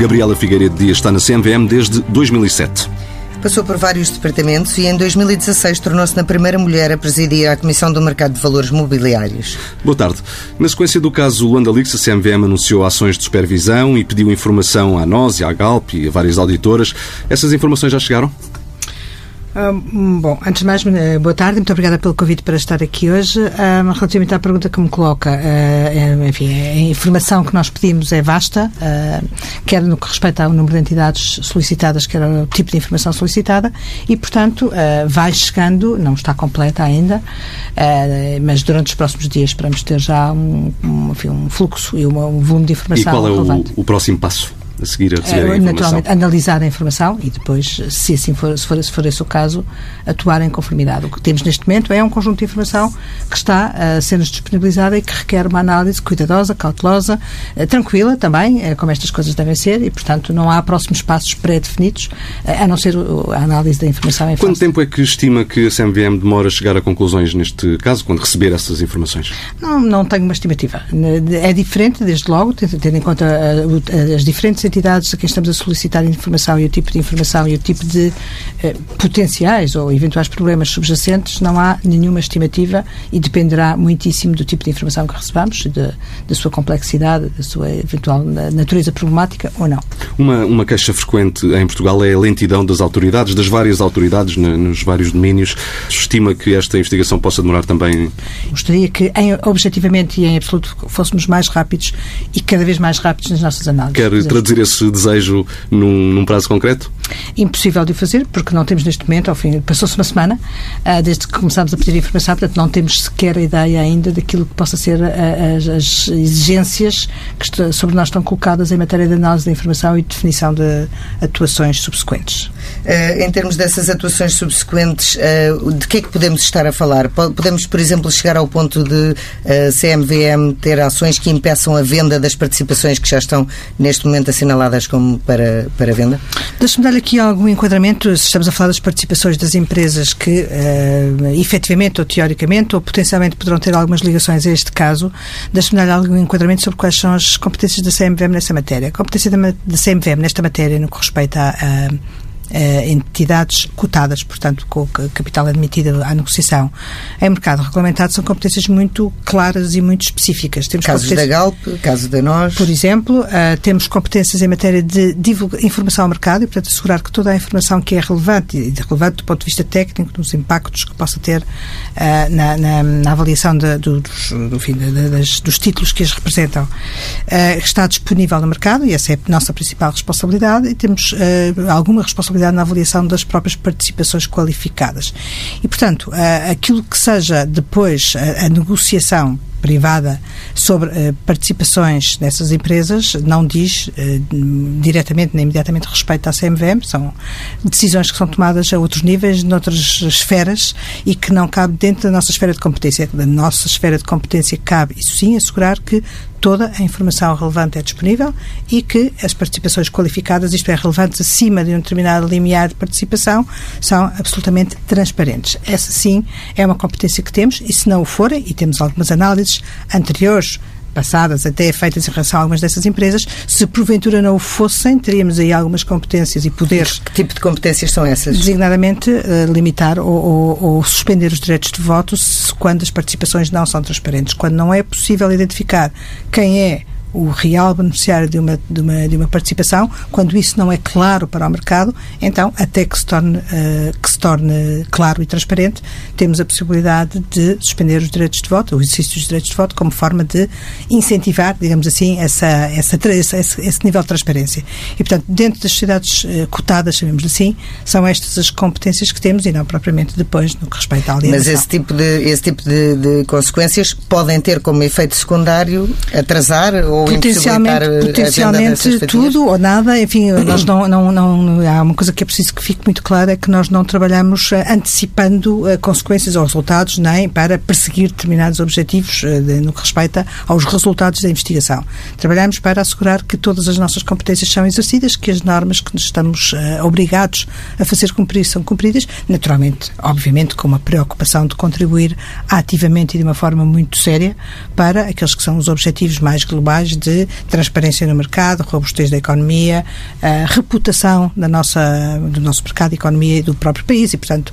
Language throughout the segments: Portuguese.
Gabriela Figueiredo Dias está na CMVM desde 2007. Passou por vários departamentos e em 2016 tornou-se na primeira mulher a presidir a Comissão do Mercado de Valores Mobiliários. Boa tarde. Na sequência do caso Luanda Leaks, a CMVM anunciou ações de supervisão e pediu informação à nós e à Galp e a várias auditoras. Essas informações já chegaram? Bom, antes de mais, eh, boa tarde, muito obrigada pelo convite para estar aqui hoje. relativamente à pergunta que me coloca, uh, enfim, a informação que nós pedimos é vasta, uh, quer no que respeita ao número de entidades solicitadas, quer ao tipo de informação solicitada, e, portanto, vai chegando, não está completa ainda, mas durante os próximos dias esperamos ter já um, um, enfim, um fluxo e um, um volume de informação E qual é o, o próximo passo? A seguir a receber é, a informação. Naturalmente, analisar a informação e depois, se assim for, se for, se for esse o caso, atuar em conformidade. O que temos neste momento é um conjunto de informação que está a ser-nos disponibilizada e que requer uma análise cuidadosa, cautelosa, eh, tranquila também, eh, como estas coisas devem ser, e, portanto, não há próximos passos pré-definidos, eh, a não ser a análise da informação em Quanto tempo é que estima que a CMVM demora a chegar a conclusões neste caso, quando receber essas informações? Não, não tenho uma estimativa. É diferente, desde logo, tendo em conta as diferentes entidades a quem estamos a solicitar informação e o tipo de informação e o tipo de eh, potenciais ou eventuais problemas subjacentes, não há nenhuma estimativa e dependerá muitíssimo do tipo de informação que recebamos, da sua complexidade, da sua eventual natureza problemática ou não. Uma, uma queixa frequente em Portugal é a lentidão das autoridades, das várias autoridades na, nos vários domínios. Estima que esta investigação possa demorar também? Gostaria que, em, objetivamente e em absoluto, fôssemos mais rápidos e cada vez mais rápidos nas nossas análises. Quer traduzir esse desejo num, num, prazo concreto? Impossível de o fazer, porque não temos neste momento, ao fim, passou-se uma semana, uh, desde que começámos a pedir informação, portanto não temos sequer a ideia ainda daquilo que possa ser a, as, as, exigências que sobre nós estão colocadas em matéria de análise da informação e definição de atuações subsequentes. Uh, em termos dessas atuações subsequentes, uh, de que é que podemos estar a falar? Podemos, por exemplo, chegar ao ponto de a CMVM ter ações que impeçam a venda das participações que já estão neste momento assinaladas como para, para venda? Deixe-me dar aqui algum enquadramento. Estamos a falar das participações das empresas que, uh, efetivamente ou teoricamente ou potencialmente poderão ter algumas ligações a este caso. Deixe-me dar algum enquadramento sobre quais são as competências da CMVM nessa matéria. A competência da, da CMVM nesta matéria, no que respeita a, a entidades cotadas, portanto, com capital admitido à negociação. Em mercado regulamentado são competências muito claras e muito específicas. Temos casos da Galp, caso da nós. Por exemplo, uh, temos competências em matéria de informação ao mercado e, portanto, assegurar que toda a informação que é relevante, e relevante do ponto de vista técnico, dos impactos que possa ter uh, na, na, na, avaliação de, do, dos, do fim, das, dos títulos que as representam, está disponível no mercado e essa é a nossa principal responsabilidade e temos alguma responsabilidade responsabilidade na avaliação das próprias participações qualificadas. E, portanto, aquilo que seja depois a, negociação privada sobre uh, participações nessas empresas não diz uh, diretamente nem imediatamente respeito à CMVM, são decisões que são tomadas a outros níveis, noutras esferas e que não cabe dentro da nossa esfera de competência. Da nossa esfera de competência cabe, isso sim, assegurar que toda a informação relevante é disponível e que as participações qualificadas, isto é, relevantes acima de um determinado limiar de participação, são absolutamente transparentes. Essa sim é uma competência que temos e se não o forem, e temos algumas análises anteriores passadas, até feitas em relação a algumas dessas empresas, se porventura não o fossem, teríamos aí algumas competências e poderes. Que tipo de competências são essas? Designadamente, uh, limitar ou, ou, ou, suspender os direitos de voto quando as participações não são transparentes, quando não é possível identificar quem é o real beneficiário de uma, de uma, de uma participação, quando isso não é claro para o mercado, então, até que se, torne, uh, que se torne claro e transparente, temos a possibilidade de suspender os direitos de voto, o exercício dos direitos de voto, como forma de incentivar, digamos assim, essa, essa, esse, esse nível de transparência. E, portanto, dentro das sociedades uh, cotadas, chamemos assim, são estas as competências que temos e não propriamente depois no que respeita à alienação. Mas esse tipo de, esse tipo de, de consequências podem ter como efeito secundário atrasar ou ou potencialmente, potencialmente tudo ou nada, enfim, nós não, não, não, há uma coisa que é preciso que fique muito clara, é que nós não trabalhamos eh, antecipando uh, consequências ou resultados, nem para perseguir determinados objetivos de, no que respeita aos resultados da investigação. Trabalhamos para assegurar que todas as nossas competências são exercidas, que as normas que nos estamos obrigados a fazer cumprir são cumpridas, naturalmente, obviamente, com uma preocupação de contribuir ativamente e de uma forma muito séria para aqueles que são os objetivos mais globais de transparência no mercado, robustez da economia, reputação da nossa, do nosso mercado, economia e do próprio país. E, portanto,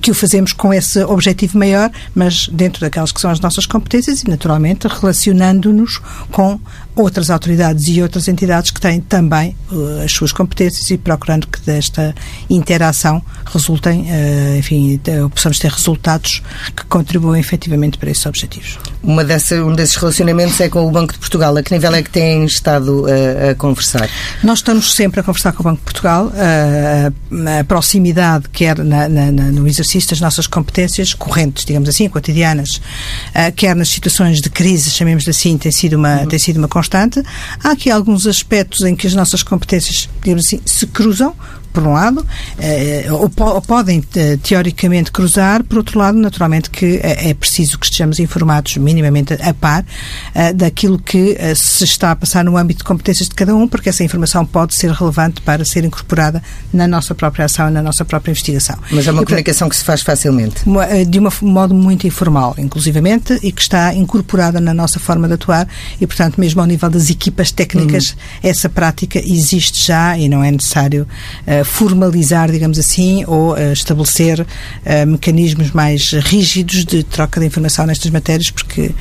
que o fazemos com esse objetivo maior, mas dentro daquelas que são as nossas competências e, naturalmente, relacionando-nos com outras autoridades e outras entidades que têm também uh, as suas competências e procurando que desta interação resultem, uh, enfim, possamos ter resultados que contribuam efetivamente para esses objetivos. Uma dessa, um desses relacionamentos é com o Banco de Portugal. A que nível é que têm estado a, a conversar? Nós estamos sempre a conversar com o Banco de Portugal. A, a proximidade, quer na, na, no exercício das nossas competências correntes, digamos assim, cotidianas, quer nas situações de crise, chamemos assim, tem sido uma, uhum. tem sido uma constante. Há aqui alguns aspectos em que as nossas competências, digamos assim, se cruzam, por um lado, eh, ou, ou, podem eh, teoricamente cruzar, por outro lado, naturalmente que é, é preciso que estejamos informados minimamente a par eh, daquilo que se está a passar no âmbito de competências de cada um, porque essa informação pode ser relevante para ser incorporada na nossa própria ação e na nossa própria investigação. Mas é uma e, comunicação que se faz facilmente? De um modo muito informal, inclusivamente, e que está incorporada na nossa forma de atuar e, portanto, mesmo ao nível das equipas técnicas, hum. essa prática existe já e não é necessário uh, formalizar, digamos assim, ou uh, estabelecer uh, mecanismos mais rígidos de troca de informação nestas matérias, porque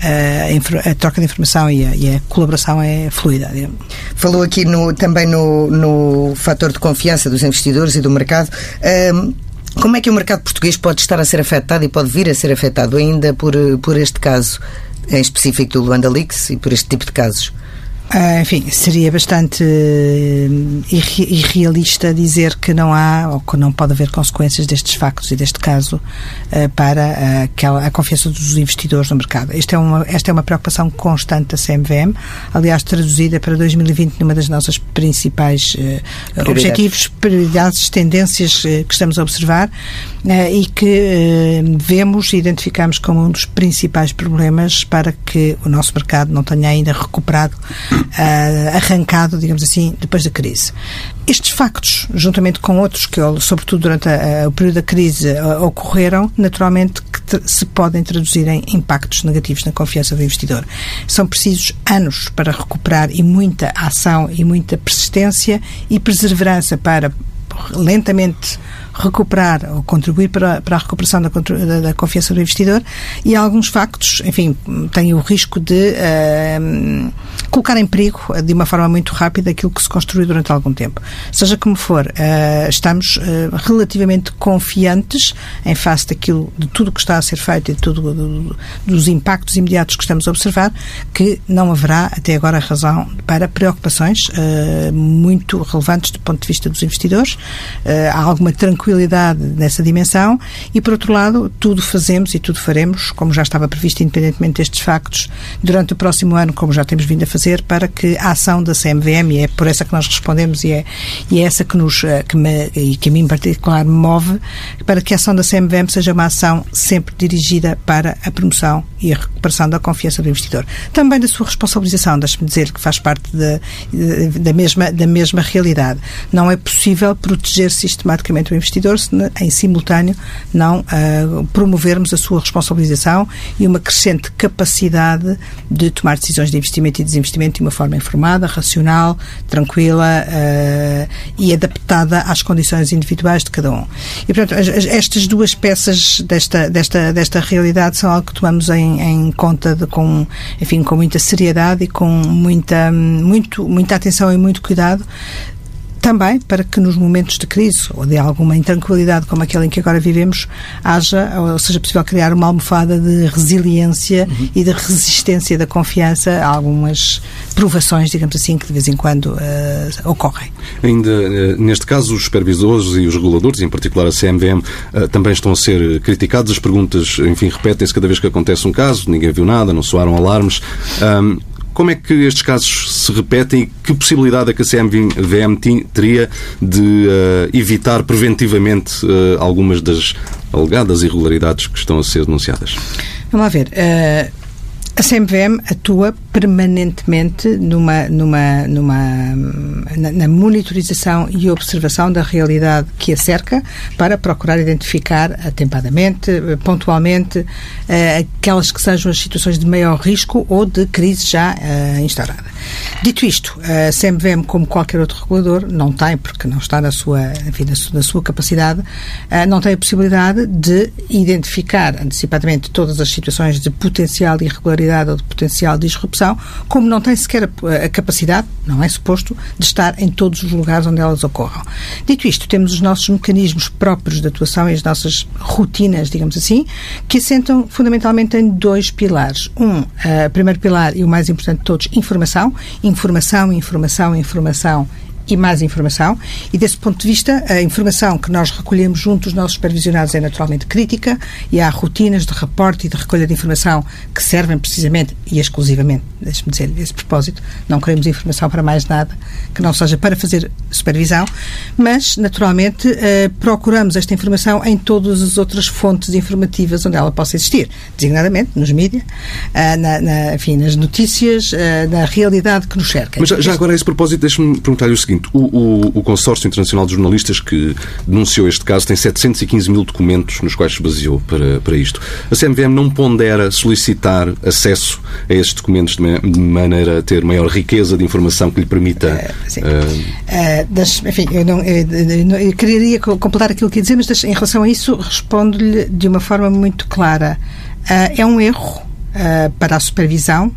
a, a, troca de informação e a, e a, colaboração é fluida. Digamos. Falou aqui no, também no, no fator de confiança dos investidores e do mercado. Um, como é que o mercado português pode estar a ser afetado e pode vir a ser afetado ainda por, por este caso em específico do Luanda Leaks e por este tipo de casos? Uh, enfim, seria bastante uh, irrealista dizer que não há ou que não pode haver consequências destes factos e deste caso uh, para aquela, a confiança dos investidores no mercado. Esta é, uma, esta é uma preocupação constante da CMVM, aliás, traduzida para 2020 numa das nossas principais prioridades. objetivos, prioridades, tendências que estamos a observar e que vemos e identificamos como um dos principais problemas para que o nosso mercado não tenha ainda recuperado uh, arrancado, digamos assim, depois da crise. Estes factos, juntamente com outros que, sobretudo durante a, a, o período da crise, uh, ocorreram, naturalmente que se podem traduzir em impactos negativos na confiança do investidor. São precisos anos para recuperar e muita ação e muita persistência e perseverança para lentamente recuperar ou contribuir para, para a recuperação da, da, da, confiança do investidor e alguns factos, enfim, têm o risco de uh, colocar em perigo, de uma forma muito rápida, aquilo que se construiu durante algum tempo. Seja como for, uh, estamos uh, relativamente confiantes em face daquilo, de tudo que está a ser feito e de tudo, do, dos impactos imediatos que estamos a observar, que não haverá até agora razão para preocupações muito relevantes do ponto de vista dos investidores. há alguma tranquilidade tranquilidade nessa dimensão e, por outro lado, tudo fazemos e tudo faremos, como já estava previsto, independentemente destes factos, durante o próximo ano, como já temos vindo a fazer, para que a ação da CMVM, e é por essa que nós respondemos e é, e é essa que, nos, eh, que, me, e que a mim em particular me move, para que a ação da CMVM seja uma ação sempre dirigida para a promoção e a recuperação da confiança do investidor. Também da sua responsabilização, deixe-me dizer que faz parte de, de, da, mesma, da mesma realidade. Não é possível proteger sistematicamente o investidor investidor se em simultâneo não uh, promovermos a sua responsabilização e uma crescente capacidade de tomar decisões de investimento e desinvestimento de uma forma informada, racional, tranquila uh, e adaptada às condições individuais de cada um. E, portanto, as, estas duas peças desta, desta, desta realidade são algo que tomamos em, em conta de, com, enfim, com muita seriedade e com muita, muito, muita atenção e muito cuidado, também para que nos momentos de crise ou de alguma intranquilidade como aquele em que agora vivemos, haja, ou seja possível criar uma almofada de resiliência uhum. e de resistência da confiança a algumas provações, digamos assim, que de vez em quando uh, ocorrem. Ainda uh, neste caso, os supervisores e os reguladores, em particular a CMVM, uh, eh, também estão a ser criticados. As perguntas, enfim, repetem-se cada vez que acontece um caso, ninguém viu nada, não soaram alarmes. Um, como é que estes casos se repetem e que possibilidade é que a CMVM teria de uh, evitar preventivamente uh, algumas das alegadas irregularidades que estão a ser denunciadas? Vamos lá ver. Uh A CMVM atua permanentemente numa, numa, numa, na, na, monitorização e observação da realidade que a cerca para procurar identificar atempadamente, pontualmente, uh, aquelas que sejam as situações de maior risco ou de crise já uh, instaurada. Dito isto, a CMVM, como qualquer outro regulador, não tem, porque não está na sua, enfim, na sua, na sua capacidade, uh, não tem a possibilidade de identificar antecipadamente todas as situações de potencial irregularidade ou de potencial disrupção, como não tem sequer a, a, capacidade, não é suposto, de estar em todos os lugares onde elas ocorram. Dito isto, temos os nossos mecanismos próprios de atuação e as nossas rotinas, digamos assim, que assentam fundamentalmente em dois pilares. Um, uh, primeiro pilar e o mais importante de todos, informação. Informação, informação, informação e mais informação. E desse ponto de vista, a informação que nós recolhemos junto dos nossos supervisionados é naturalmente crítica e há rotinas de reporte e de recolha de informação que servem precisamente e exclusivamente, deixe-me dizer, esse propósito, não queremos informação para mais nada que não seja para fazer supervisão, mas naturalmente eh, procuramos esta informação em todas as outras fontes informativas onde ela possa existir, designadamente nos mídias, eh, na, na, enfim, nas notícias, eh, na realidade que nos cerca. Mas já, já agora a esse propósito, deixe-me perguntar-lhe o seguinte, seguinte: o, o, o, Consórcio Internacional de Jornalistas que denunciou este caso tem 715 mil documentos nos quais se baseou para, para isto. A CMVM não pondera solicitar acesso a estes documentos de maneira a ter maior riqueza de informação que lhe permita. Uh. Uh, das, enfim, eu, não, eu, eu, queria completar aquilo que ia dizer, mas em relação a isso respondo-lhe de uma forma muito clara. Uh, é um erro para a supervisão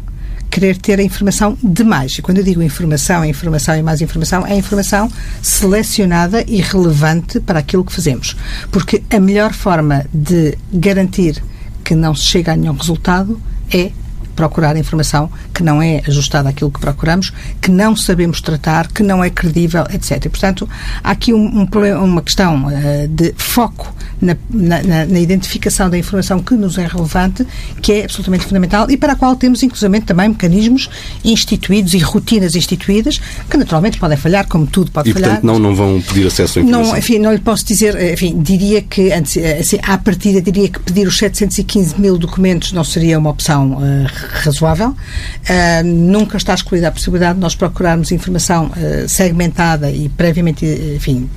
querer ter a informação demais. E quando eu digo informação, informação e mais informação, é informação selecionada e relevante para aquilo que fazemos. Porque a melhor forma de garantir que não se chega a nenhum resultado é procurar informação que não é ajustada àquilo que procuramos, que não sabemos tratar, que não é credível, etc. E, portanto, há aqui um, um, uma questão uh, de foco na, na, na, identificação da informação que nos é relevante, que é absolutamente fundamental e para a qual temos, inclusivamente, também mecanismos instituídos e rotinas instituídas que, naturalmente, podem falhar, como tudo pode e, falhar. E, portanto, não, não vão pedir acesso à informação? Não, enfim, não lhe posso dizer, enfim, diria que, assim, à partida, diria que pedir os 715 mil documentos não seria uma opção uh, razoável. Uh, nunca está excluída a possibilidade de nós procurarmos informação uh, segmentada e previamente, enfim,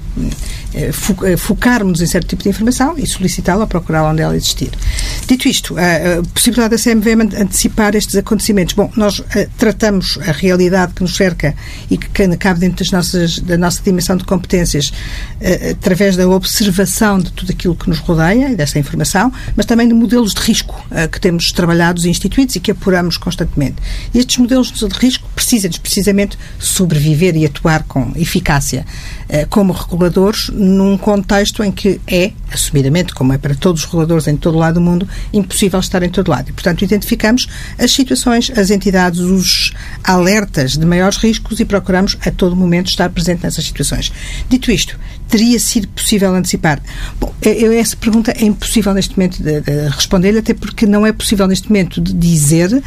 focarmos em certo tipo de informação e solicitá-la procurá-la onde ela existir. Dito isto, a possibilidade da CMVM antecipar estes acontecimentos. Bom, nós tratamos a realidade que nos cerca e que cabe dentro das nossas, da nossa dimensão de competências através da observação de tudo aquilo que nos rodeia e dessa informação, mas também de modelos de risco que temos trabalhados e instituídos e que apuramos constantemente. E estes modelos de risco precisam precisamente sobreviver e atuar com eficácia eh, como num contexto em que é, assumidamente, como é para todos os reguladores em todo lado do mundo, impossível estar em todo lado. E, portanto, identificamos as situações, as entidades, os alertas de maiores riscos e procuramos a todo momento estar presente nessas situações. Dito isto, teria sido possível antecipar? Bom, eu, essa pergunta é impossível neste momento de, de responder, até porque não é possível neste momento de dizer uh,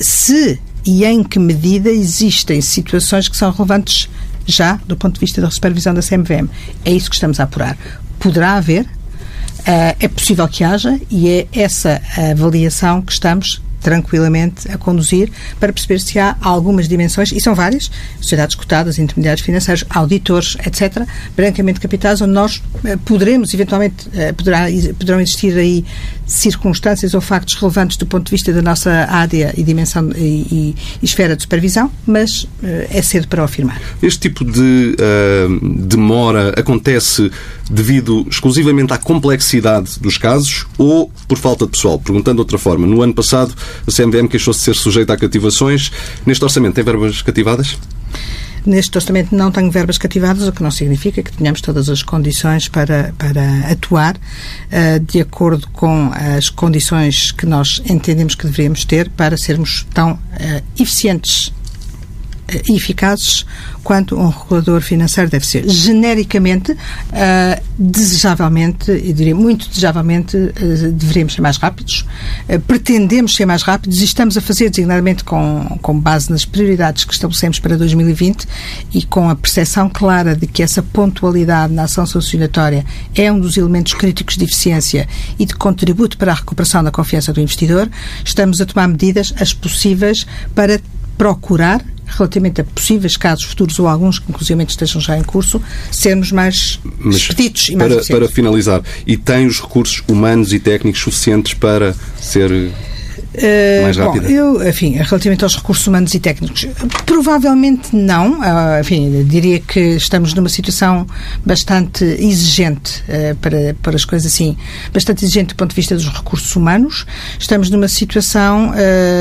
se e em que medida existem situações que são relevantes já do ponto de vista da supervisão da CMVM. É isso que estamos a apurar. Poderá haver, uh, é possível que haja, e é essa avaliação que estamos tranquilamente a conduzir para perceber se há algumas dimensões, e são várias, sociedades cotadas, intermediários financeiros, auditores, etc., brancamente capitais, onde nós eh, poderemos, eventualmente, eh, poderá, poderão existir aí circunstâncias ou factos relevantes do ponto de vista da nossa área e dimensão e, e, e esfera de supervisão, mas uh, é cedo para o afirmar. Este tipo de uh, demora acontece devido exclusivamente à complexidade dos casos ou por falta de pessoal? Perguntando de outra forma, no ano passado a CMVM queixou-se de ser sujeita a cativações. Neste orçamento tem verbas cativadas? Neste orçamento não tenho verbas cativadas, o que não significa que tenhamos todas as condições para, para atuar uh, de acordo com as condições que nós entendemos que deveríamos ter para sermos tão uh, eficientes eficazes quanto um regulador financeiro deve ser. Genericamente, uh, desejavelmente, eu diria muito desejavelmente, uh, deveríamos ser mais rápidos, pretendemos ser mais rápidos e estamos a fazer designadamente com, com base nas prioridades que estabelecemos para 2020 e com a percepção clara de que essa pontualidade na ação sancionatória é um dos elementos críticos de eficiência e de contributo para a recuperação da confiança do investidor, estamos a tomar medidas as possíveis para procurar relativamente a possíveis casos futuros ou alguns que inclusive estejam já em curso, sermos mais Mas expeditos e mais para, para finalizar, e tem os recursos humanos e técnicos suficientes para ser Uh, mais rápida? Bom, eu, enfim, relativamente aos recursos humanos e técnicos, provavelmente não. Uh, enfim, diria que estamos numa situação bastante exigente, uh, para, para as coisas assim, bastante exigente do ponto de vista dos recursos humanos. Estamos numa situação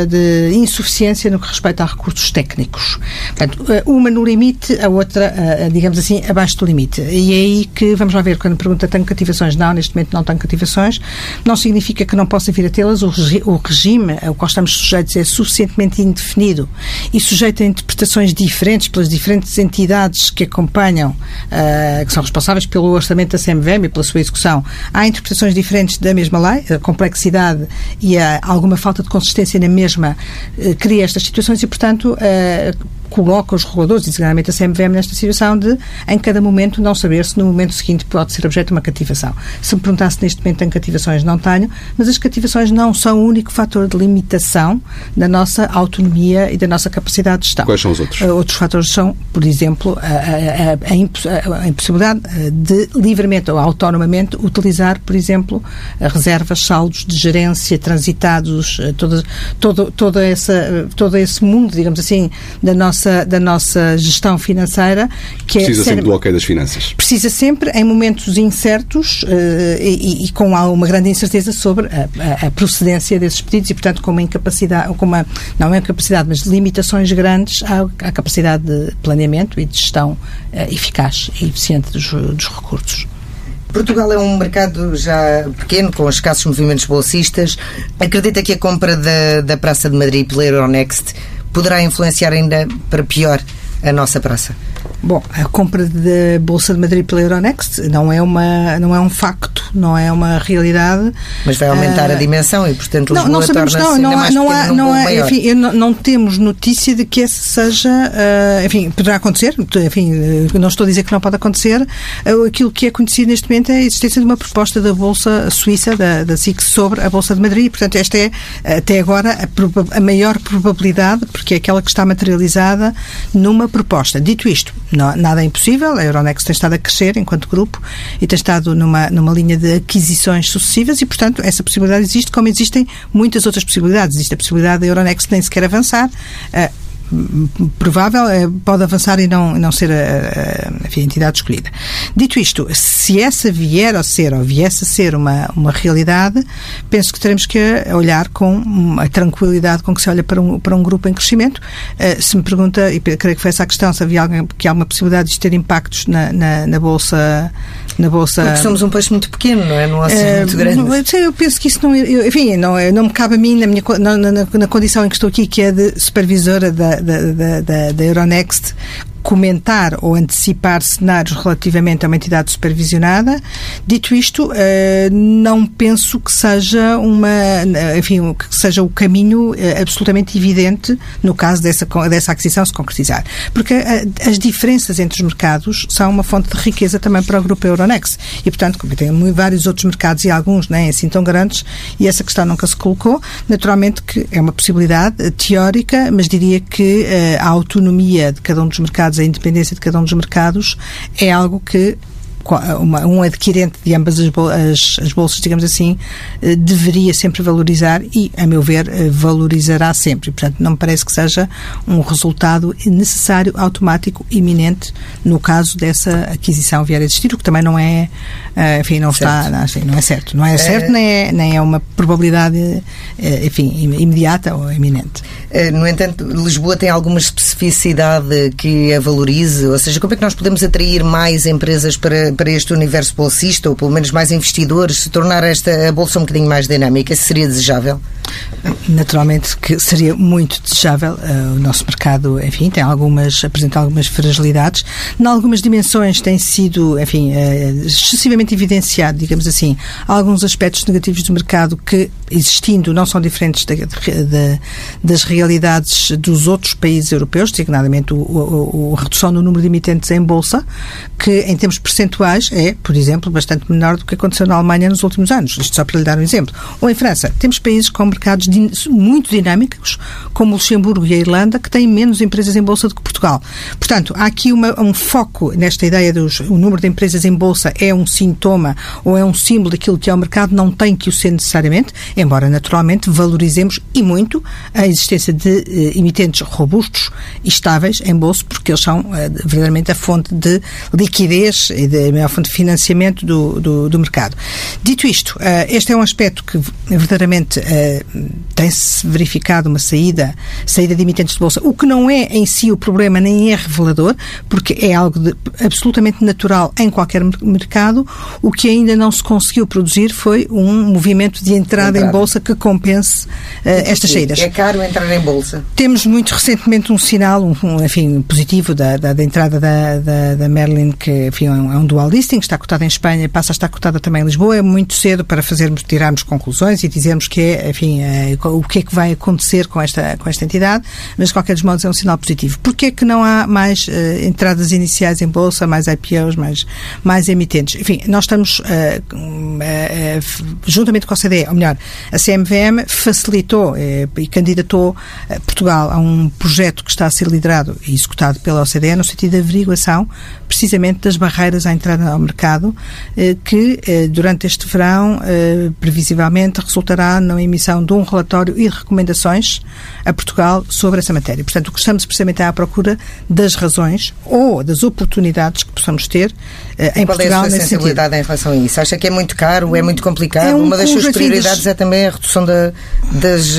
de insuficiência no que respeita a recursos técnicos. Portanto, uma no limite, a outra, digamos assim, abaixo do limite. E é aí que, vamos lá ver, quando pergunta tenho cativações, não, neste momento não tenho cativações, não significa que não possa vir a tê-las. O, regi o regime regime ao qual estamos sujeitos é suficientemente indefinido e sujeito a interpretações diferentes pelas diferentes entidades que acompanham, uh, que são responsáveis pelo orçamento da CMVM e pela sua execução, há interpretações diferentes da mesma lei, a complexidade e a, alguma falta de consistência na mesma uh, cria estas situações e, portanto, uh, coloca os reguladores, e seguramente a CMVM, nesta situação de, em cada momento, não saber se no momento seguinte pode ser objeto de uma cativação. Se me perguntasse neste momento tem cativações, não tenho, mas as cativações não são o único fator de limitação da nossa autonomia e da nossa capacidade de gestão. Quais são os outros? Uh, outros fatores são, por exemplo, a, a, a, a impossibilidade eh, de livremente ou autonomamente utilizar, por exemplo, reservas, saldos de gerência transitados, toda, todo, toda essa, todo esse mundo, digamos assim, da nossa nossa, da nossa gestão financeira. Que é precisa é sempre do ok das finanças. Precisa sempre, em momentos incertos uh, e, e, com uma grande incerteza sobre a, a, a, procedência desses pedidos e, portanto, com uma incapacidade, com uma, não é incapacidade, mas limitações grandes à, à capacidade de planeamento e de gestão uh, eficaz e eficiente dos, dos recursos. Portugal é um mercado já pequeno, com escassos movimentos bolsistas. Acredita que a compra da, da Praça de Madrid pela Euronext poderá influenciar ainda para pior a nossa praça? Bom, a compra da Bolsa de Madrid pela Euronext não é, uma, não é um facto, não é uma realidade. Mas vai aumentar uh, a ah, dimensão e, portanto, Lisboa não, não sabemos, não, não, há, não, há, não há, enfim, não, não, temos notícia de que essa seja, uh, enfim, poderá acontecer, enfim, não estou a dizer que não pode acontecer. Uh, aquilo que é conhecido neste momento é a existência de uma proposta da Bolsa Suíça, da, da SIC, sobre a Bolsa de Madrid. Portanto, esta é, até agora, a, a maior probabilidade, porque é aquela que está materializada numa proposta. Dito isto, não, nada é impossível. A Euronext tem estado a crescer enquanto grupo e tem estado numa, numa linha de aquisições sucessivas e, portanto, essa possibilidade existe, como existem muitas outras possibilidades. Existe a possibilidade da Euronext nem sequer avançar. Uh, provável, eh, pode avançar e não, não ser a, a, enfim, a, entidade escolhida. Dito isto, se essa vier a ser ou viesse a ser uma, uma realidade, penso que teremos que olhar com a tranquilidade com que se olha para um, para um grupo em crescimento. Uh, se me pergunta, e creio que foi essa a questão, se havia alguém, que há uma possibilidade de ter impactos na, na, na Bolsa na Bolsa. Porque somos um país muito pequeno, não é? Não é uh, muito grande. Eu penso que isso não. Eu, enfim, não, não me cabe a mim, na, minha, na, na, na condição em que estou aqui, que é de supervisora da, da, da, da Euronext, comentar ou antecipar cenários relativamente a uma entidade supervisionada. Dito isto, eh, não penso que seja uma, enfim, que seja o caminho eh, absolutamente evidente no caso dessa, dessa aquisição se concretizar. Porque eh, as diferenças entre os mercados são uma fonte de riqueza também para o grupo Euronext. E, portanto, como tem vários outros mercados e alguns nem assim tão grandes, e essa questão nunca se colocou, naturalmente que é uma possibilidade teórica, mas diria que a autonomia de cada um dos mercados mercados, a independência de cada um dos mercados, é algo que uma, um adquirente de ambas as, as, as, bolsas, digamos assim, eh, deveria sempre valorizar e, a meu ver, eh, valorizará sempre. Portanto, não me parece que seja um resultado necessário, automático, iminente, no caso dessa aquisição vier a existir, o que também não é, eh, enfim, não certo. está, assim, não é certo. Não é certo, é... Nem, é, nem é uma probabilidade, enfim, imediata ou iminente. Eh, no entanto, Lisboa tem alguma especificidade que a valorize? Ou seja, como é que nós podemos atrair mais empresas para, para este universo bolsista, ou pelo menos mais investidores, se tornar esta bolsa um bocadinho mais dinâmica? Seria desejável? Naturalmente que seria muito desejável. Uh, o nosso mercado, enfim, tem algumas, apresenta algumas fragilidades. Em algumas dimensões tem sido, enfim, uh, excessivamente evidenciado, digamos assim, alguns aspectos negativos do mercado que, existindo, não são diferentes da, da, das realidades dos outros países europeus, designadamente a redução no número de emitentes em bolsa, que em termos percentuais é, por exemplo, bastante menor do que aconteceu na Alemanha nos últimos anos. Isto só para lhe dar um exemplo. Ou em França, temos países com mercados muito dinâmicos, como Luxemburgo e a Irlanda, que têm menos empresas em bolsa do que Portugal. Portanto, há aqui uma, um foco nesta ideia dos o número de empresas em bolsa é um sintoma ou é um símbolo daquilo que é o mercado, não tem que o ser necessariamente, embora naturalmente valorizemos e muito a existência de eh, emitentes robustos e estáveis em bolsa, porque eles são eh, verdadeiramente a fonte de liquidez e de, a maior fonte de financiamento do, do, do mercado. Dito isto, eh, este é um aspecto que verdadeiramente eh, tem-se verificado uma saída, saída de emitentes de bolsa, o que não é em si o problema nem é revelador, porque é algo de, absolutamente natural em qualquer mercado. O que ainda não se conseguiu produzir foi um movimento de entrada, entrada. em bolsa que compense uh, estas saídas. É caro entrar em bolsa. Temos muito recentemente um sinal, um, um enfim, positivo da, da, da entrada da, da, da, Merlin, que enfim, é um, é um dual listing, está cotada em Espanha, passa a estar cotada também em Lisboa. É muito cedo para fazermos, tirarmos conclusões e dizermos que é, enfim, é, o que é que vai acontecer com esta, com esta entidade, mas de qualquer dos modos é um sinal positivo. Porquê é que não há mais uh, entradas iniciais em bolsa, mais IPOs, mais, mais emitentes? Enfim, nós estamos, uh, uh, juntamente com a CDE, ou melhor, a CMVM facilitou e candidatou Portugal a um projeto que está a ser liderado e executado pela OCDE no sentido de averiguação precisamente das barreiras à entrada ao mercado, que durante este verão, previsivelmente, resultará na emissão de um relatório e recomendações a Portugal sobre essa matéria. Portanto, o que estamos precisamente é à procura das razões ou das oportunidades que possamos ter eh, em Qual Portugal é a sua sensibilidade em relação a isso? Acha que é muito caro, é muito complicado? É um Uma das suas prioridades é também a redução da, das,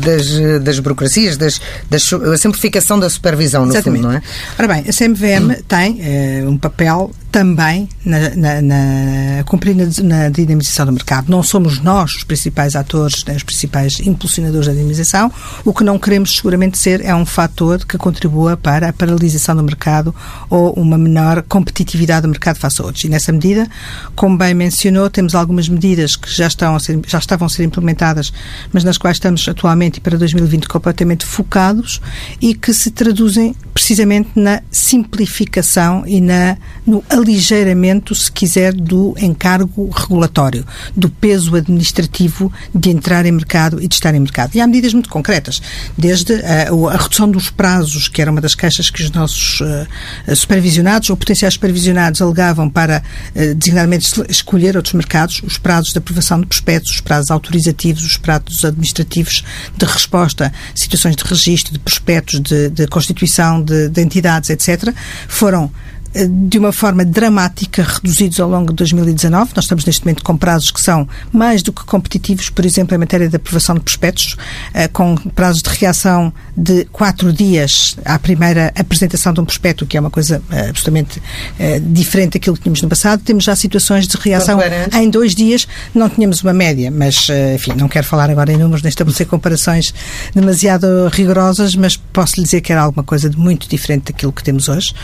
das, das burocracias, das, das, a simplificação da supervisão, no Exatamente. fundo, não é? Ora bem, a CMVM hum. tem uh, um papel também na, na, na, cumprir na, na, dinamização do mercado. Não somos nós os principais atores, né, os principais impulsionadores da dinamização. O que não queremos seguramente ser é um fator que contribua para a paralisação do mercado ou uma menor competitividade do mercado face a outros. E nessa medida, como bem mencionou, temos algumas medidas que já, estão ser, já estavam a ser implementadas, mas nas quais estamos atualmente e para 2020 completamente focados e que se traduzem precisamente na simplificação e na, no aligeiramento, se quiser, do encargo regulatório, do peso administrativo de entrar em mercado e de estar em mercado. E há medidas muito concretas, desde a, a redução dos prazos, que era uma das queixas que os nossos uh, supervisionados ou potenciais supervisionados alegavam para, uh, designadamente, escolher outros mercados, os prazos de aprovação de prospectos, os prazos autorizativos, os prazos administrativos de resposta, situações de registro, de prospectos, de, de constituição de, de entidades, etc., foram de uma forma dramática reduzidos ao longo de 2019. Nós estamos neste momento com prazos que são mais do que competitivos, por exemplo, em matéria de aprovação de prospectos, eh, com prazos de reação de quatro dias à primeira apresentação de um prospecto, que é uma coisa eh, absolutamente eh, diferente daquilo que tínhamos no passado. Temos já situações de reação em dois dias. Não tínhamos uma média, mas, enfim, não quero falar agora em números, nem estabelecer comparações demasiado rigorosas, mas posso lhe dizer que era alguma coisa de muito diferente daquilo que temos hoje.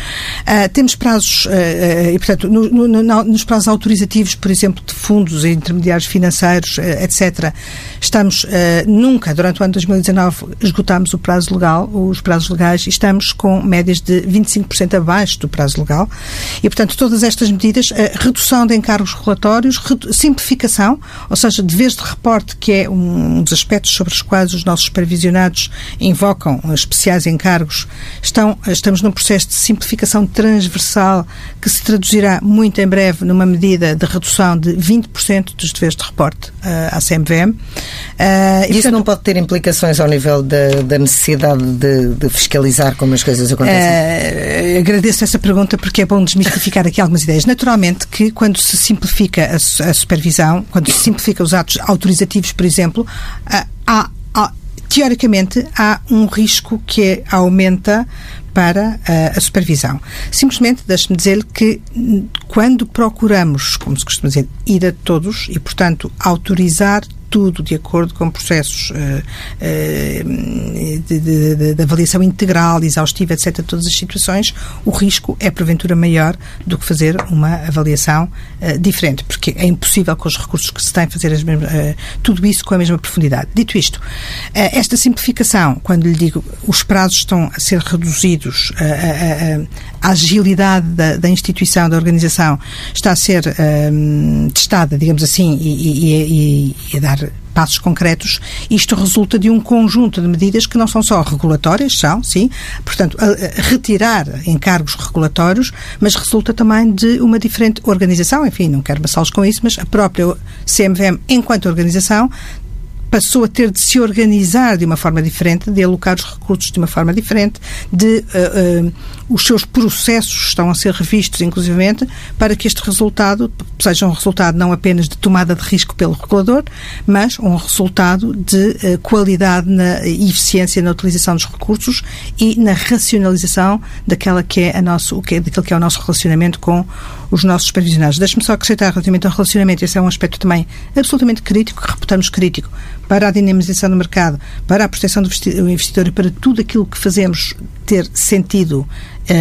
temos prazos, uh, e portanto, no, no, nos prazos autorizativos, por exemplo, de fundos e intermediários financeiros, uh, etc., estamos, nunca, durante o ano de 2019, esgotámos o prazo legal, os prazos legais, e estamos com médias de 25% abaixo do prazo legal. E, portanto, todas estas medidas, redução de encargos regulatórios, simplificação, ou seja, deveres de reporte, que é um dos aspectos sobre os quais os nossos supervisionados invocam especiais encargos, estão, estamos num processo de simplificação transversal que se traduzirá muito em breve numa medida de redução de 20% dos deveres de reporte uh, à CMVM. Uh, e, Isso portanto, não pode ter implicações ao nível da, da necessidade de, de, fiscalizar como as coisas acontecem? Uh, agradeço essa pergunta porque é bom desmistificar aqui algumas ideias. Naturalmente que quando se simplifica a, a supervisão, quando se simplifica os atos autorizativos, por exemplo, há teoricamente, há um risco que aumenta para uh, a supervisão. Simplesmente, deixe-me dizer que quando procuramos, como se costuma dizer, ir a todos e, portanto, autorizar tudo de acordo com processos uh, uh, de, de, de, avaliação integral, exaustiva, etc., de todas as situações, o risco é porventura maior do que fazer uma avaliação uh, diferente, porque é impossível com os recursos que se têm fazer mesmas, tudo isso com a mesma profundidade. Dito isto, esta simplificação, quando lhe digo os prazos estão a ser reduzidos, a, a agilidade da, da, instituição, da organização, está a ser testada, digamos assim, e, e, e a dar passos concretos, isto resulta de um conjunto de medidas que não são só regulatórias, são, sim, portanto, retirar encargos regulatórios, mas resulta também de uma diferente organização, enfim, não quero amassá-los com isso, mas a própria CMVM, enquanto organização, passou a ter de se organizar de uma forma diferente, de alocar os recursos de uma forma diferente, de uh, uh, os seus processos estão a ser revistos, inclusivamente, para que este resultado seja um resultado não apenas de tomada de risco pelo regulador, mas um resultado de uh, qualidade na, e eficiência na utilização dos recursos e na racionalização daquela que é a nosso, que é, daquele que é o nosso relacionamento com os nossos supervisionados. Deixe-me só acrescentar relativamente ao relacionamento, esse é um aspecto também absolutamente crítico, que reputamos crítico para a dinamização do mercado, para a proteção do investidor e para tudo aquilo que fazemos ter sentido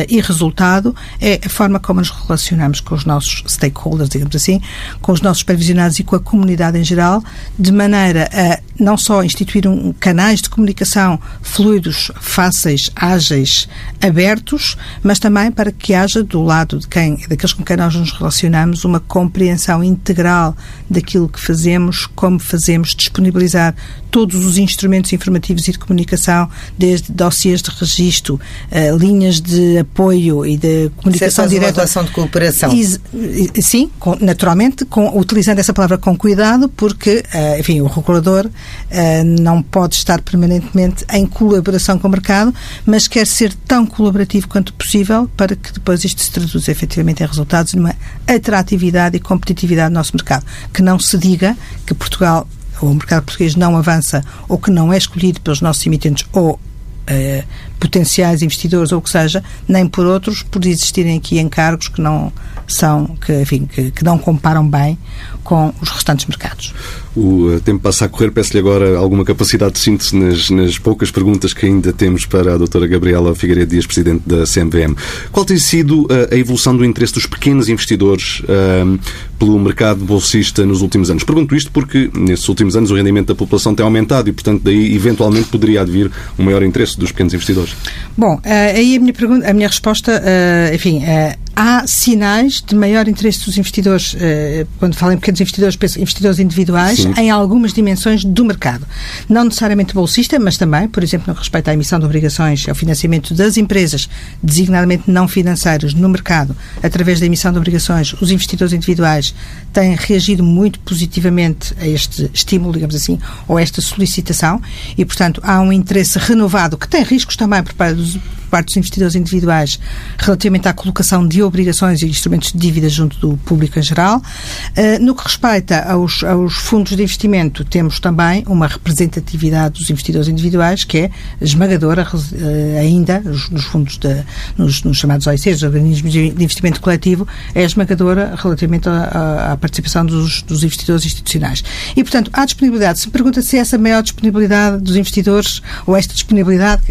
e resultado é a forma como nos relacionamos com os nossos stakeholders, digamos assim, com os nossos supervisionados e com a comunidade em geral, de maneira a não só instituir um, canais de comunicação fluidos, fáceis, ágeis, abertos, mas também para que haja do lado de quem, daqueles com quem nós nos relacionamos, uma compreensão integral daquilo que fazemos, como fazemos, disponibilizar todos os instrumentos informativos e de comunicação, desde dossiês de registro, uh, linhas de apoio e de comunicação Você direta. Uma relação de cooperação. E, sim, com, naturalmente, com, utilizando essa palavra com cuidado, porque, uh, enfim, o regulador uh, não pode estar permanentemente em colaboração com o mercado, mas quer ser tão colaborativo quanto possível para que depois isto se traduza efetivamente em resultados numa atratividade e competitividade do nosso mercado. Que não se diga que Portugal ou o mercado português não avança ou que não é escolhido pelos nossos emitentes ou Uh, potenciais investidores ou o que seja, nem por outros, por existirem aqui encargos que não são, que, enfim, que, que não comparam bem com os restantes mercados. O eh, tempo passa a correr, peço-lhe agora alguma capacidade de síntese nas, nas, poucas perguntas que ainda temos para a doutora Gabriela Figueiredo Dias, Presidente da CMVM. Qual tem sido a, eh, a evolução do interesse dos pequenos investidores uh, pelo mercado bolsista nos últimos anos? Pergunto isto porque, nesses últimos anos, o rendimento da população tem aumentado e, portanto, daí, eventualmente, poderia advir um maior interesse dos pequenos investidores. Bom, aí a minha, pergunta, a minha resposta, enfim, há sinais de maior interesse dos investidores, quando falam em pequenos investidores, penso investidores individuais, Sim. em algumas dimensões do mercado. Não necessariamente bolsista, mas também, por exemplo, no respeito à emissão de obrigações, ao financiamento das empresas, designadamente não financeiras, no mercado, através da emissão de obrigações, os investidores individuais têm reagido muito positivamente a este estímulo, digamos assim, ou a esta solicitação, e, portanto, há um interesse renovado, que tem riscos também por parte dos parte dos investidores individuais relativamente à colocação de obrigações e instrumentos de dívida junto do público em geral. Eh, no que respeita aos, aos fundos de investimento, temos também uma representatividade dos investidores individuais que é esmagadora eh, ainda nos fundos, de, nos, nos chamados OICs, organismos de investimento coletivo, é esmagadora relativamente à, à participação dos, dos, investidores institucionais. E, portanto, há disponibilidade. Se me pergunta se essa maior disponibilidade dos investidores ou esta disponibilidade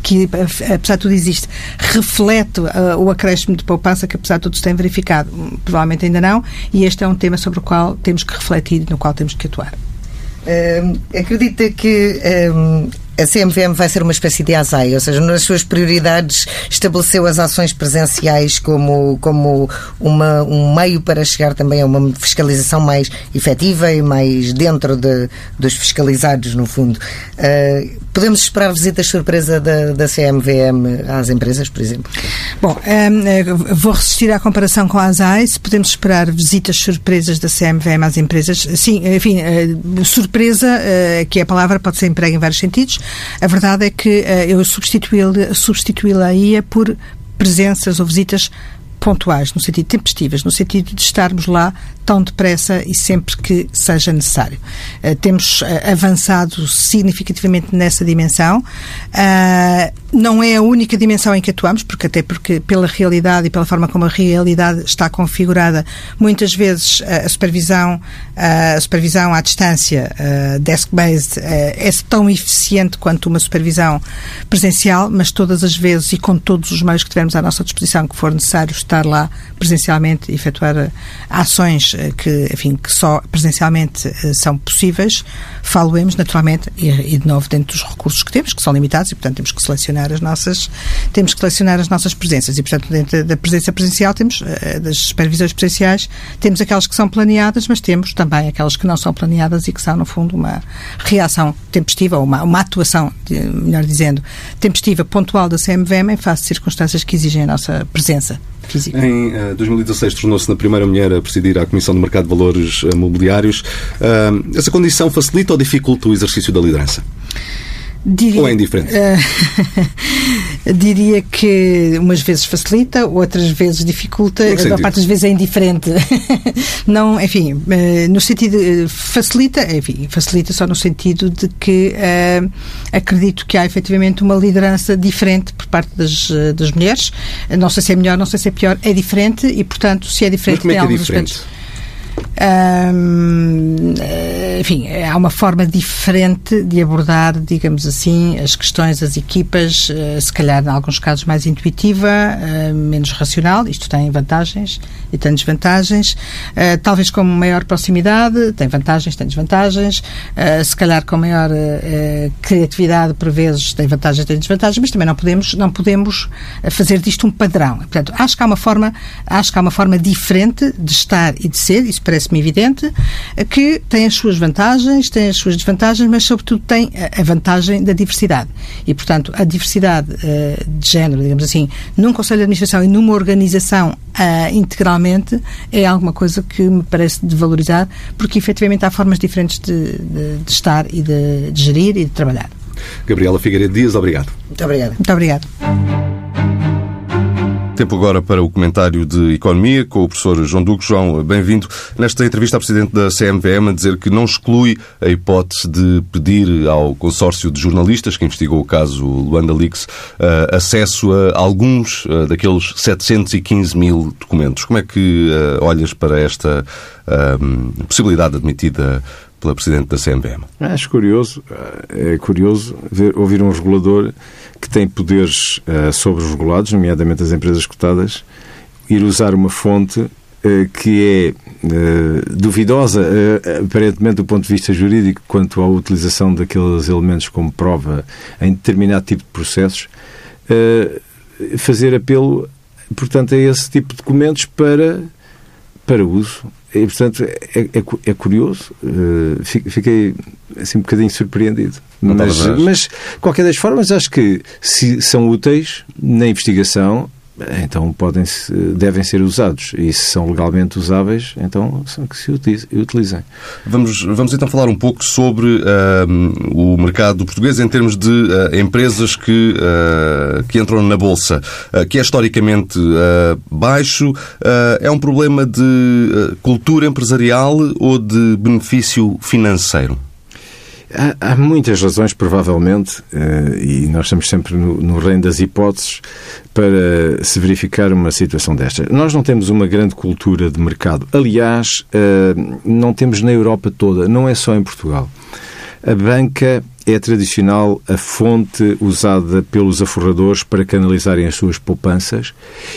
que, apesar de tudo, existe, reflete uh, o acréscimo de poupança que, apesar de tudo, se tem verificado? Provavelmente ainda não, e este é um tema sobre o qual temos que refletir e no qual temos que atuar. Uh, acredita que um, a CMVM vai ser uma espécie de ASAI, ou seja, nas suas prioridades estabeleceu as ações presenciais como, como uma, um meio para chegar também a uma fiscalização mais efetiva e mais dentro de, dos fiscalizados, no fundo. Uh, podemos esperar visitas surpresa da, da CMVM às empresas, por exemplo? Bom, um, vou resistir à comparação com a ASAI. Se podemos esperar visitas surpresas da CMVM às empresas, sim, enfim, uh, surpresa, uh, que é a palavra, pode ser emprego em vários sentidos. A verdade é que uh, eu substituí-la substituí por presenças ou visitas pontuais, no sentido tempestivas, no sentido de estarmos lá tão depressa e sempre que seja necessário. Uh, temos uh, avançado significativamente nessa dimensão. Uh, não é a única dimensão em que atuamos, porque até porque pela realidade e pela forma como a realidade está configurada, muitas vezes a supervisão, a supervisão à distância, desk-based, é tão eficiente quanto uma supervisão presencial, mas todas as vezes e com todos os meios que tivermos à nossa disposição que for necessário estar lá presencialmente e efetuar ações eh, que, enfim, que só presencialmente eh, são possíveis, falo-emos naturalmente e, de novo dentro dos recursos que temos, que são limitados e portanto temos que selecionar as nossas temos que selecionar as nossas presenças e portanto dentro da presença presencial temos eh, das supervisões presenciais temos aquelas que são planeadas, mas temos também aquelas que não são planeadas e que são no fundo uma reação tempestiva ou uma, uma atuação, melhor dizendo, tempestiva pontual da CMVM em face de circunstâncias que exigem a nossa presença física. Em uh, 2016 tornou-se na primeira mulher a presidir a Comissão do Mercado de Valores uh, Mobiliários. Essa condição facilita ou dificulta o exercício da liderança? Diria, Ou é indiferente? Uh, diria que umas vezes facilita, outras vezes dificulta, a maior parte das vezes é indiferente. Não, enfim, uh, no sentido. facilita, enfim, facilita só no sentido de que acredito que há efetivamente uma liderança diferente por parte das, das mulheres. Não sei se é melhor, não sei se é pior, é diferente e, portanto, se é diferente, Mas como é que é diferente? aspectos enfim, há uma forma diferente de abordar, digamos assim, as questões das equipas, uh, se calhar em alguns casos mais intuitiva, uh, menos racional. Isto tem vantagens e tem desvantagens. Uh, talvez com maior proximidade, tem vantagens, tem desvantagens. se calhar com maior criatividade, por vezes, tem vantagens, tem desvantagens, mas também não podemos, não podemos fazer disto um padrão. Portanto, acho que há uma forma, acho que há uma forma diferente de estar e de ser. Isso parece-me evidente, que tem as suas vantagens, tem as suas desvantagens, mas, sobretudo, tem a vantagem da diversidade. E, portanto, a diversidade uh, de género, digamos assim, num Conselho de Administração e numa organização uh, integralmente, é alguma coisa que me parece de valorizar, porque, efetivamente, há formas diferentes de, de, de estar e de, de gerir e de trabalhar. Gabriela Figueiredo Dias, obrigado. Muito obrigada. Muito obrigado. Tempo agora para o comentário de Economia com o professor João Duque. João, bem-vindo. Nesta entrevista ao Presidente da CMVM a dizer que não exclui a hipótese de pedir ao consórcio de jornalistas que investigou o caso Luanda Leaks uh, acesso a alguns uh, daqueles 715 mil documentos. Como é que uh, olhas para esta possibilidade admitida pela Presidente da CMVM? Acho curioso, é curioso ver, ouvir um regulador que tem poderes uh, sobre os regulados, nomeadamente as empresas cotadas, ir usar uma fonte uh, que é uh, duvidosa, aparentemente do ponto de vista jurídico, quanto à utilização daqueles elementos como prova em determinado tipo de processos, fazer apelo, portanto, a esse tipo de documentos para, para uso. E, portanto, é, é, é curioso. fiquei assim um bocadinho surpreendido. Mas, mas, qualquer das formas, acho que se são úteis na investigação, então podem devem ser usados. E se são legalmente usáveis, então são que se utilizem. Vamos, vamos então falar um pouco sobre uh, o mercado português em termos de uh, empresas que, uh, que entram na Bolsa, que é historicamente baixo. é um problema de cultura empresarial ou de benefício financeiro? Há, há, muitas razões, provavelmente, uh, e nós estamos sempre no, no, reino das hipóteses, para se verificar uma situação desta. Nós não temos uma grande cultura de mercado. Aliás, uh, não temos na Europa toda, não é só em Portugal. A banca é tradicional a fonte usada pelos aforradores para canalizarem as suas poupanças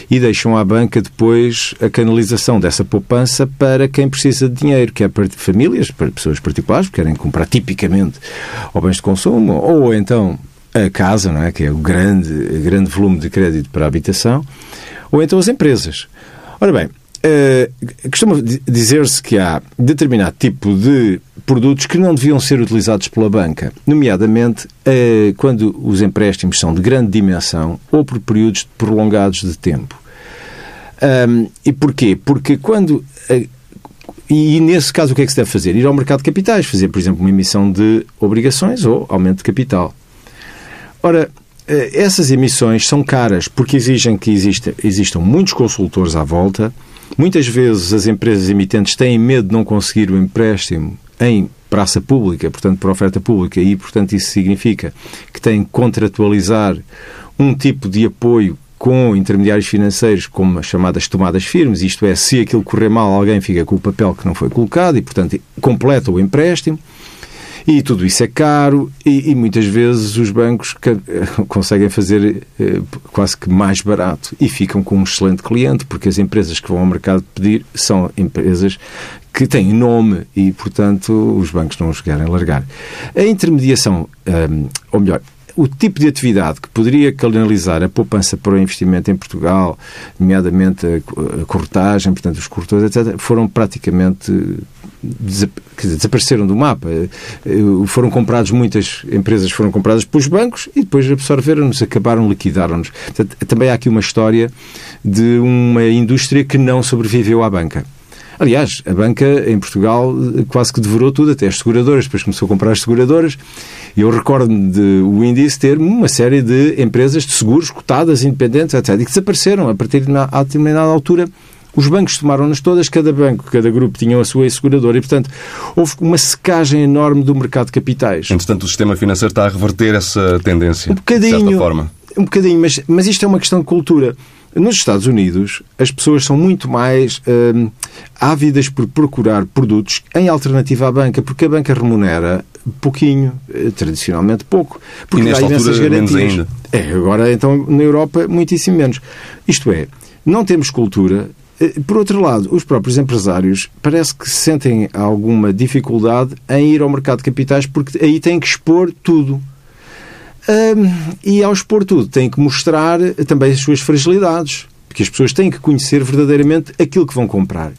e deixam à banca depois a canalização dessa poupança para quem precisa de dinheiro, que é para famílias, para pessoas particulares que querem comprar tipicamente ou bens de consumo ou então a casa, não é? que é o grande, grande volume de crédito para a habitação, ou então as empresas. Ora bem, uh, costuma dizer-se que há determinado tipo de produtos que não deviam ser utilizados pela banca, nomeadamente uh, quando os empréstimos são de grande dimensão ou por períodos prolongados de tempo. E porquê? Porque quando. Uh, e, nesse caso, o que é que se deve fazer? Ir ao mercado de capitais, fazer, por exemplo, uma emissão de obrigações ou aumento de capital. Ora, eh, essas emissões são caras porque exigem que exista, existam muitos consultores à volta. Muitas vezes as empresas emitentes têm medo de não conseguir o empréstimo em praça pública, portanto, por oferta pública, e, portanto, isso significa que têm que contratualizar um tipo de apoio com intermediários financeiros como as chamadas tomadas firmes, isto é, se aquilo correr mal, alguém fica com o papel que não foi colocado e, portanto, completa o empréstimo. E tudo isso é caro e, e muitas vezes os bancos conseguem fazer eh, quase que mais barato e ficam com um excelente cliente, porque as empresas que vão ao mercado pedir são empresas que têm nome e, portanto, os bancos não os querem largar. A intermediação, um, ou melhor, o tipo de atividade que poderia canalizar a poupança para o investimento em Portugal, nomeadamente a corretagem, portanto, os corretores, etc., foram praticamente desapareceram do mapa. Eh, foram comprados, muitas empresas foram compradas pelos bancos e depois absorveram-nos, acabaram, liquidaram-nos. Também há aqui uma história de uma indústria que não sobreviveu à banca. Aliás, a banca em Portugal eh, quase que devorou tudo, até as seguradoras, depois começou a comprar as seguradoras. Eu recordo-me de o índice ter uma série de empresas de seguros cotadas, independentes, etc., e que desapareceram a partir de uma determinada altura. Os bancos tomaram-nas todas, cada banco, cada grupo tinha a sua seguradora e, portanto, houve uma secagem enorme do mercado de capitais. Entretanto, o sistema financeiro está a reverter essa tendência, um bocadinho, de certa forma. Um bocadinho, mas, mas isto é uma questão de cultura. Nos Estados Unidos, as pessoas são muito mais hum, ávidas por procurar produtos em alternativa à banca, porque a banca remunera pouquinho, eh, tradicionalmente pouco, porque e nesta dá imensas garantias. É, agora então na Europa muitíssimo menos. Isto é, não temos cultura. Eh, por outro lado, os próprios empresários parece que sentem alguma dificuldade em ir ao mercado de capitais porque aí têm que expor tudo. Um, e ao expor tudo, têm que mostrar também as suas fragilidades, porque as pessoas têm que conhecer verdadeiramente aquilo que vão comprar.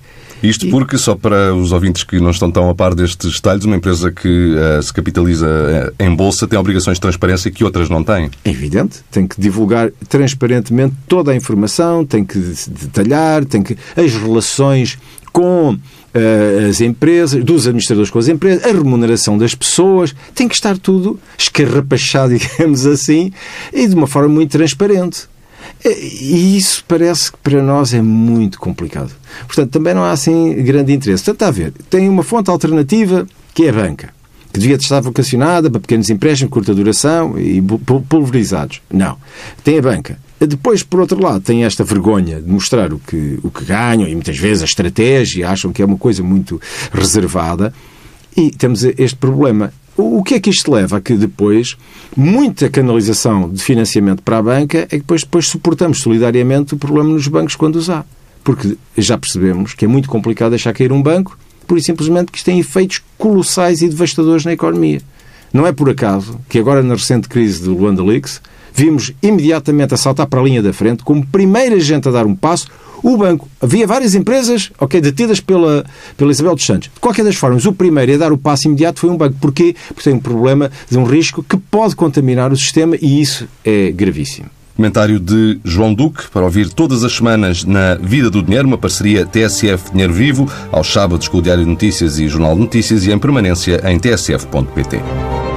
Isto porque, só para os ouvintes que não estão tão a par destes detalhes, uma empresa que uh, se capitaliza uh, em bolsa tem obrigações de transparência que outras não têm. É evidente. Tem que divulgar transparentemente toda a informação, tem que detalhar, tem que as relações com as empresas, dos administradores com as empresas, a remuneração das pessoas, tem que estar tudo escarrapachado, digamos assim, e de uma forma muito transparente. E isso parece que para nós é muito complicado. Portanto, também não há assim grande interesse. Portanto, está a ver, tem uma fonte alternativa que é a banca, que devia estar vocacionada para pequenos empréstimos de curta duração e pulverizados. Não. Tem a banca. Depois, por outro lado, tem esta vergonha de mostrar o que, o que ganham e muitas vezes a estratégia, acham que é uma coisa muito reservada. E temos este problema. O que é que isto leva a que depois muita canalização de financiamento para a banca é que depois, depois suportamos solidariamente o problema nos bancos quando os há. Porque já percebemos que é muito complicado deixar cair um banco, por e simplesmente que isto tem efeitos colossais e devastadores na economia. Não é por acaso que agora na recente crise do Luanda Leaks vimos imediatamente a saltar para a linha da frente, como primeira gente a dar um passo, o banco. Havia várias empresas, ok, detidas pela, pela Isabel dos Santos. De qualquer das formas, o primeiro a dar o passo imediato foi um banco. Porquê? Porque tem um problema de um risco que pode contaminar o sistema e isso é gravíssimo. Comentário de João Duque, para ouvir todas as semanas na Vida do Dinheiro, uma parceria TSF Dinheiro Vivo, aos sábados com o Diário de Notícias e Jornal de Notícias e em permanência em tsf.pt.